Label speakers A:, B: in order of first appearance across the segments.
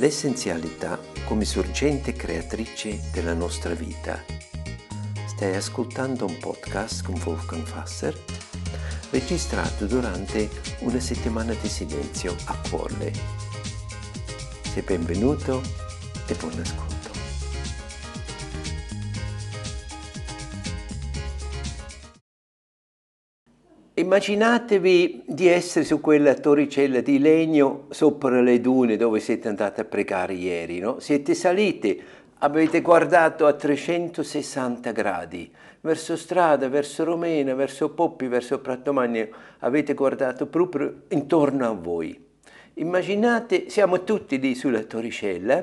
A: L'essenzialità come sorgente creatrice della nostra vita. Stai ascoltando un podcast con Wolfgang Fasser, registrato durante una settimana di silenzio a Quolle. Sei benvenuto e buon ascolto. Immaginatevi di essere su quella torricella di legno sopra le dune dove siete andati a pregare ieri, no? Siete saliti, avete guardato a 360 gradi, verso strada, verso Romena, verso Poppi, verso Prattomagno, avete guardato proprio intorno a voi. Immaginate, siamo tutti lì sulla torricella,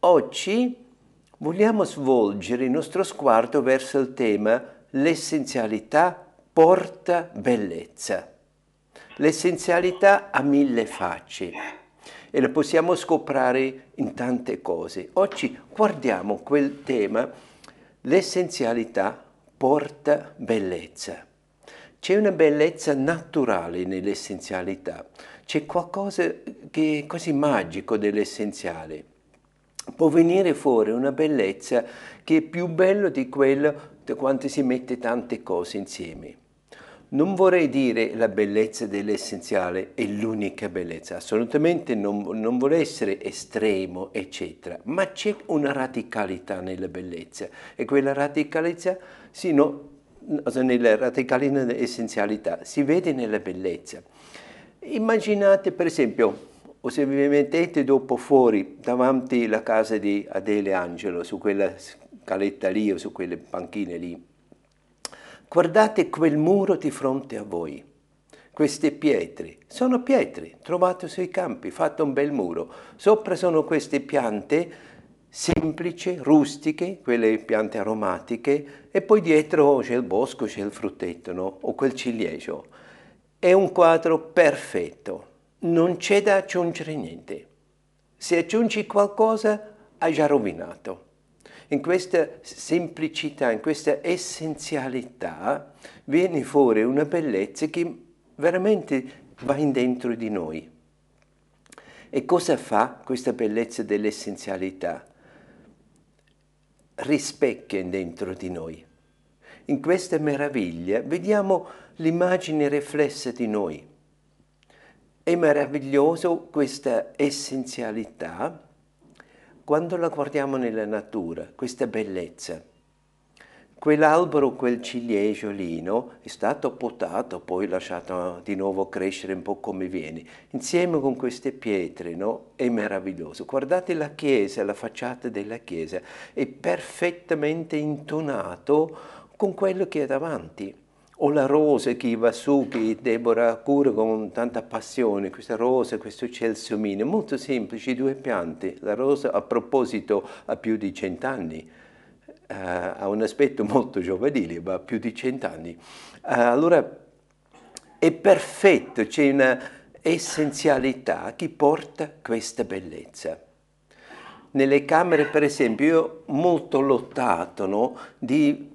A: oggi vogliamo svolgere il nostro sguardo verso il tema l'essenzialità porta bellezza. L'essenzialità ha mille facce e la possiamo scoprire in tante cose. Oggi guardiamo quel tema, l'essenzialità porta bellezza. C'è una bellezza naturale nell'essenzialità, c'è qualcosa che è quasi magico dell'essenziale. Può venire fuori una bellezza che è più bella di quello di quanto si mette tante cose insieme. Non vorrei dire la bellezza dell'essenziale è l'unica bellezza, assolutamente non, non vuole essere estremo, eccetera, ma c'è una radicalità nella bellezza e quella radicalità, sì, no, nella radicalità dell'essenzialità, si vede nella bellezza. Immaginate per esempio, o se vi mettete dopo fuori, davanti alla casa di Adele Angelo, su quella scaletta lì o su quelle panchine lì, Guardate quel muro di fronte a voi. Queste pietre sono pietre trovate sui campi, fatto un bel muro. Sopra sono queste piante semplici, rustiche, quelle piante aromatiche, e poi dietro c'è il bosco, c'è il fruttetto, no? o quel ciliegio. È un quadro perfetto, non c'è da aggiungere niente. Se aggiungi qualcosa, hai già rovinato in questa semplicità, in questa essenzialità, viene fuori una bellezza che veramente va in dentro di noi. E cosa fa questa bellezza dell'essenzialità? Rispecchia dentro di noi. In questa meraviglia vediamo l'immagine riflessa di noi. È meraviglioso questa essenzialità quando la guardiamo nella natura, questa bellezza, quell'albero, quel ciliegio è stato potato, poi lasciato di nuovo crescere un po' come viene, insieme con queste pietre, no? È meraviglioso. Guardate la chiesa, la facciata della chiesa, è perfettamente intonato con quello che è davanti o la rosa che va su, che Deborah cura con tanta passione, questa rosa, questo celsomino, molto semplici, due piante. La rosa, a proposito, ha più di cent'anni, uh, ha un aspetto molto giovanile, ma ha più di cent'anni. Uh, allora, è perfetto, c'è una essenzialità che porta questa bellezza. Nelle camere, per esempio, io molto lottato no, di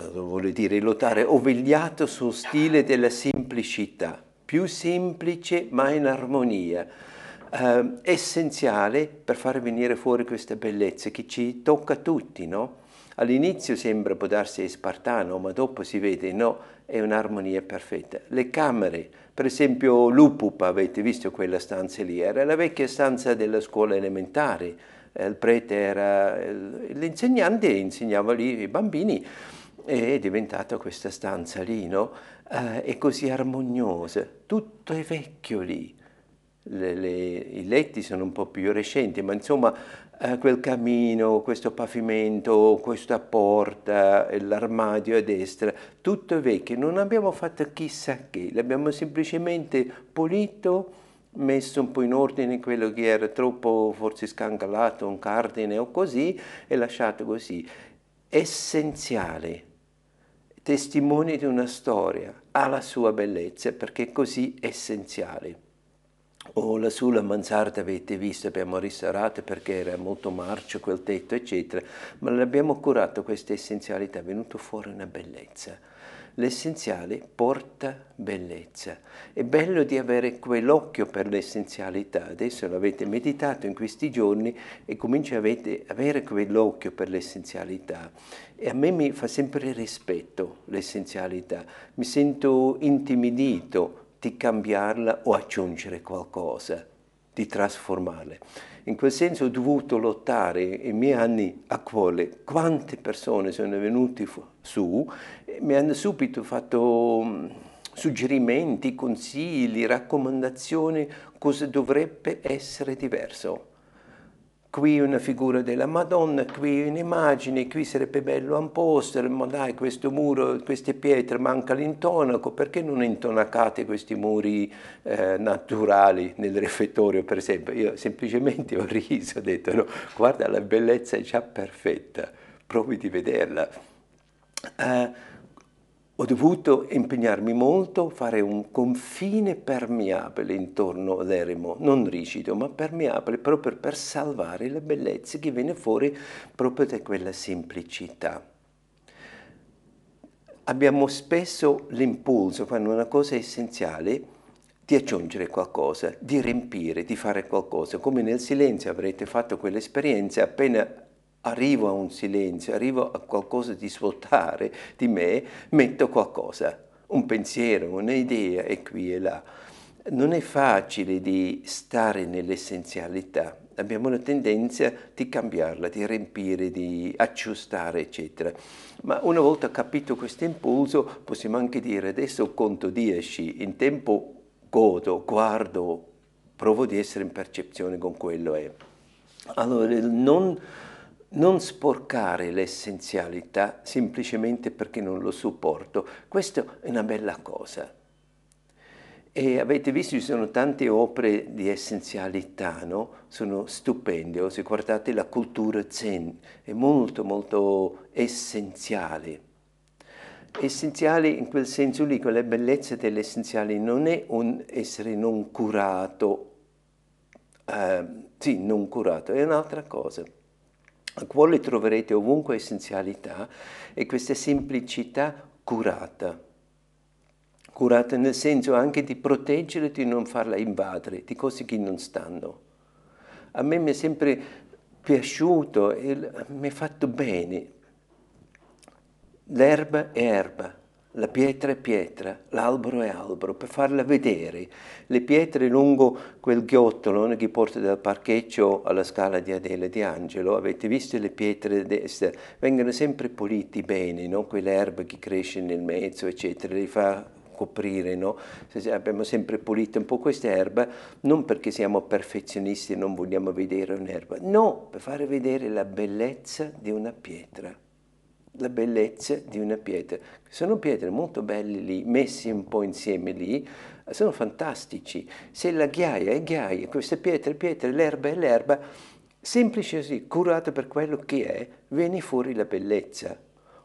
A: vuole dire? Lottare, ho vegliato sul stile della semplicità, più semplice ma in armonia, eh, essenziale per far venire fuori questa bellezza che ci tocca a tutti, no? All'inizio sembra può darsi spartano, ma dopo si vede no, è un'armonia perfetta. Le camere, per esempio l'Upup, avete visto quella stanza lì, era la vecchia stanza della scuola elementare, il prete era l'insegnante, insegnava lì i bambini è diventata questa stanza lì, no? Eh, è così armoniosa, tutto è vecchio lì. Le, le, I letti sono un po' più recenti, ma insomma eh, quel camino, questo pavimento, questa porta, l'armadio a destra, tutto è vecchio. Non abbiamo fatto chissà che, l'abbiamo semplicemente pulito, messo un po' in ordine quello che era troppo forse scancalato, un cardine o così, e lasciato così. Essenziale testimone di una storia, ha la sua bellezza perché è così essenziale. O la sulla mansarda avete visto, abbiamo ristorato perché era molto marcio quel tetto, eccetera, ma l'abbiamo curato questa essenzialità, è venuta fuori una bellezza. L'essenziale porta bellezza. È bello di avere quell'occhio per l'essenzialità. Adesso l'avete meditato in questi giorni e comincia a avere quell'occhio per l'essenzialità. E a me mi fa sempre rispetto l'essenzialità. Mi sento intimidito di cambiarla o aggiungere qualcosa, di trasformarla. In quel senso ho dovuto lottare i miei anni a cuore. Quante persone sono venute su e mi hanno subito fatto mm, suggerimenti, consigli, raccomandazioni, cosa dovrebbe essere diverso qui una figura della Madonna, qui un'immagine, qui sarebbe bello un poster, ma dai questo muro, queste pietre, manca l'intonaco, perché non intonacate questi muri eh, naturali nel refettorio per esempio? Io semplicemente ho riso, ho detto no, guarda la bellezza è già perfetta, provi di vederla. Uh, ho dovuto impegnarmi molto, fare un confine permeabile intorno all'eremo, non rigido, ma permeabile proprio per salvare la bellezza che viene fuori proprio da quella semplicità. Abbiamo spesso l'impulso, quando una cosa è essenziale, di aggiungere qualcosa, di riempire, di fare qualcosa. Come nel silenzio avrete fatto quell'esperienza, appena arrivo a un silenzio, arrivo a qualcosa di svuotare di me, metto qualcosa, un pensiero, un'idea e qui e là. Non è facile di stare nell'essenzialità, abbiamo la tendenza di cambiarla, di riempire, di aggiustare, eccetera. Ma una volta capito questo impulso, possiamo anche dire adesso conto 10, in tempo godo, guardo, provo di essere in percezione con quello. È. Allora, non non sporcare l'essenzialità semplicemente perché non lo supporto. Questa è una bella cosa. E avete visto, ci sono tante opere di essenzialità, no? Sono stupende. Se guardate la cultura zen, è molto, molto essenziale. Essenziale in quel senso lì, quella bellezza dell'essenziale non è un essere non curato, eh, sì, non curato, è un'altra cosa. A cuore troverete ovunque essenzialità e questa semplicità curata. Curata nel senso anche di proteggere, di non farla invadere di cose che non stanno. A me mi è sempre piaciuto e mi è fatto bene. L'erba è erba, la pietra è pietra, l'albero è albero, per farla vedere. Le pietre lungo quel ghiottolo che porta dal parcheggio alla scala di Adele di Angelo, avete visto le pietre destre, vengono sempre puliti bene, no? quell'erba che cresce nel mezzo, eccetera, li fa coprire, no? abbiamo sempre pulito un po' questa erba, non perché siamo perfezionisti e non vogliamo vedere un'erba, no, per fare vedere la bellezza di una pietra la bellezza di una pietra. Sono pietre molto belle lì, messi un po' insieme lì, sono fantastici. Se la ghiaia è ghiaia, queste pietre, pietre, l'erba è l'erba, semplice così, curata per quello che è, viene fuori la bellezza.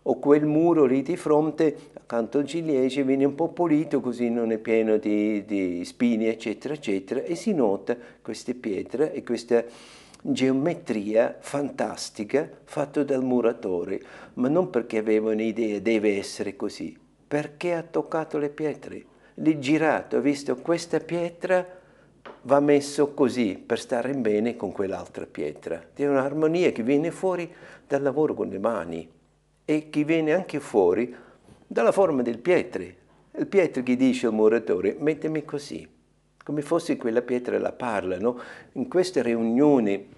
A: O quel muro lì di fronte, accanto al ciliegie, viene un po' pulito così non è pieno di, di spine, eccetera, eccetera, e si nota queste pietre e questa geometria fantastica fatta dal muratore, ma non perché aveva un'idea deve essere così, perché ha toccato le pietre, lì girato, ha visto questa pietra va messo così per stare bene con quell'altra pietra. È un'armonia che viene fuori dal lavoro con le mani e che viene anche fuori dalla forma del pietre. Il pietre che dice al muratore, mettemi così, come fosse quella pietra la parlano, in queste riunioni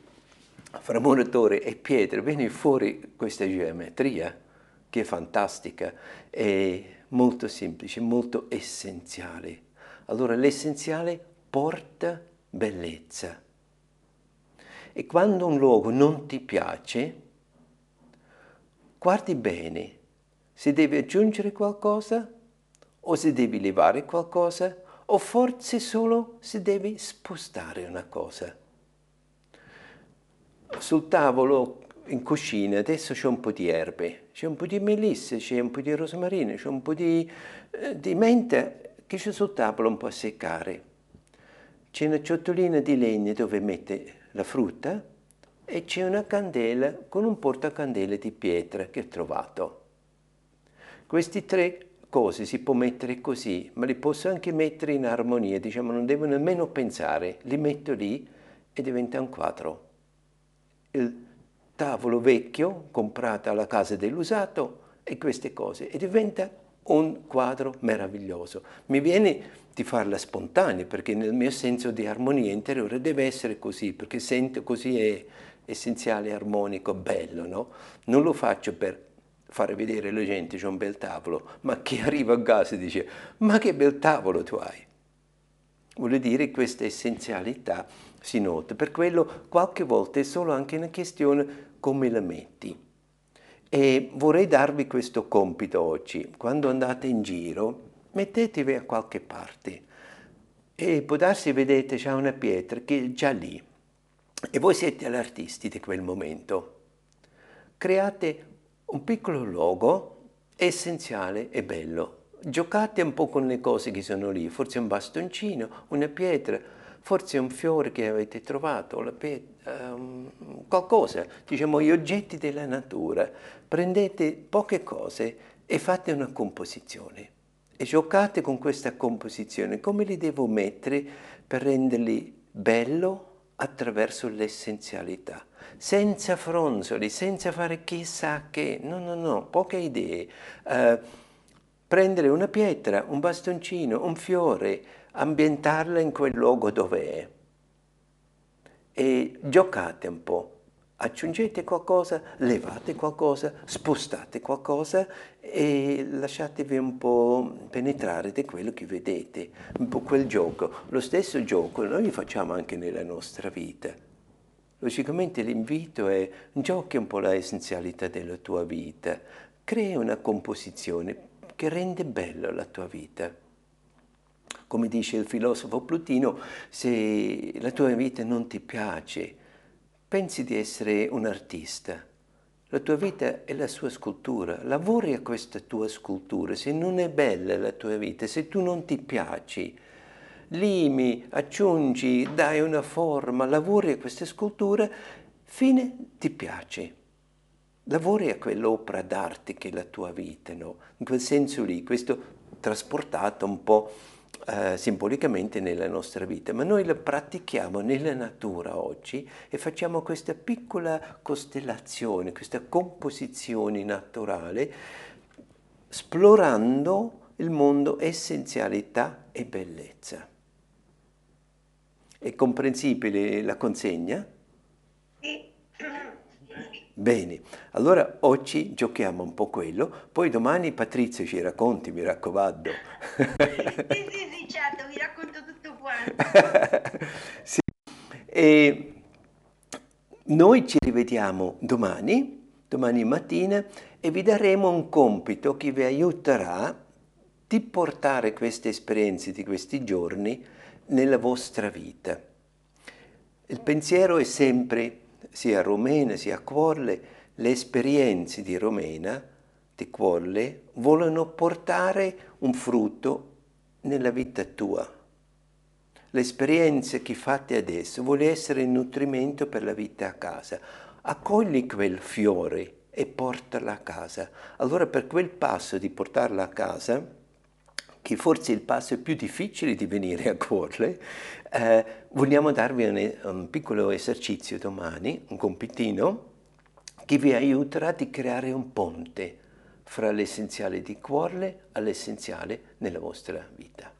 A: fra muratore e pietre viene fuori questa geometria che è fantastica, è molto semplice, molto essenziale. Allora l'essenziale porta bellezza. E quando un luogo non ti piace, guardi bene se devi aggiungere qualcosa o se devi levare qualcosa o forse solo se devi spostare una cosa. Sul tavolo in cucina adesso c'è un po' di erbe, c'è un po' di melisse, c'è un po' di rosmarino, c'è un po' di, eh, di menta che c'è sul tavolo un po' a seccare. C'è una ciotolina di legno dove mette la frutta e c'è una candela con un portacandele di pietra che ho trovato. Questi tre cose si può mettere così, ma li posso anche mettere in armonia, diciamo non devo nemmeno pensare, li metto lì e diventa un quadro. Il tavolo vecchio comprato alla casa dell'usato e queste cose e diventa un quadro meraviglioso. Mi viene di farla spontanea perché nel mio senso di armonia interiore deve essere così, perché sento così è essenziale, armonico, bello, no? Non lo faccio per fare vedere alla gente c'è un bel tavolo, ma chi arriva a casa dice ma che bel tavolo tu hai. Vuol dire questa essenzialità si nota, per quello qualche volta è solo anche una questione come la metti. E vorrei darvi questo compito oggi, quando andate in giro, mettetevi a qualche parte e può darsi, vedete, c'è una pietra che è già lì e voi siete l'artisti di quel momento. Create un piccolo logo essenziale e bello. Giocate un po' con le cose che sono lì, forse un bastoncino, una pietra, forse un fiore che avete trovato, um, qualcosa, diciamo gli oggetti della natura. Prendete poche cose e fate una composizione. E giocate con questa composizione, come li devo mettere per renderli bello attraverso l'essenzialità, senza fronzoli, senza fare chissà che, no, no, no, poche idee. Uh, prendere una pietra, un bastoncino, un fiore, ambientarla in quel luogo dove è. E giocate un po', aggiungete qualcosa, levate qualcosa, spostate qualcosa e lasciatevi un po' penetrare di quello che vedete, un po' quel gioco. Lo stesso gioco noi facciamo anche nella nostra vita. Logicamente l'invito è giochi un po' la essenzialità della tua vita, crea una composizione che rende bella la tua vita. Come dice il filosofo Plutino, se la tua vita non ti piace, pensi di essere un artista. La tua vita è la sua scultura, lavori a questa tua scultura. Se non è bella la tua vita, se tu non ti piaci, limi, aggiungi, dai una forma, lavori a questa scultura, fine ti piace. Lavori a quell'opera d'arte che è la tua vita, no? In quel senso lì, questo trasportato un po' eh, simbolicamente nella nostra vita, ma noi la pratichiamo nella natura oggi e facciamo questa piccola costellazione, questa composizione naturale, esplorando il mondo essenzialità e bellezza. È comprensibile la consegna? Sì. Bene, allora oggi giochiamo un po' quello, poi domani Patrizia ci racconti, mi raccomando.
B: Sì, sì, sì, certo, vi racconto tutto quanto.
A: sì. E noi ci rivediamo domani, domani mattina, e vi daremo un compito che vi aiuterà di portare queste esperienze di questi giorni nella vostra vita. Il pensiero è sempre sia Romena sia a Quorle, le esperienze di Romena, di Quorle, vogliono portare un frutto nella vita tua. Le esperienze che fate adesso vuole essere il nutrimento per la vita a casa. Accogli quel fiore e portala a casa. Allora per quel passo di portarla a casa, che forse il passo più difficile di venire a Corle, eh, vogliamo darvi un, un piccolo esercizio domani, un compitino, che vi aiuterà a creare un ponte fra l'essenziale di Cuorle all'essenziale nella vostra vita.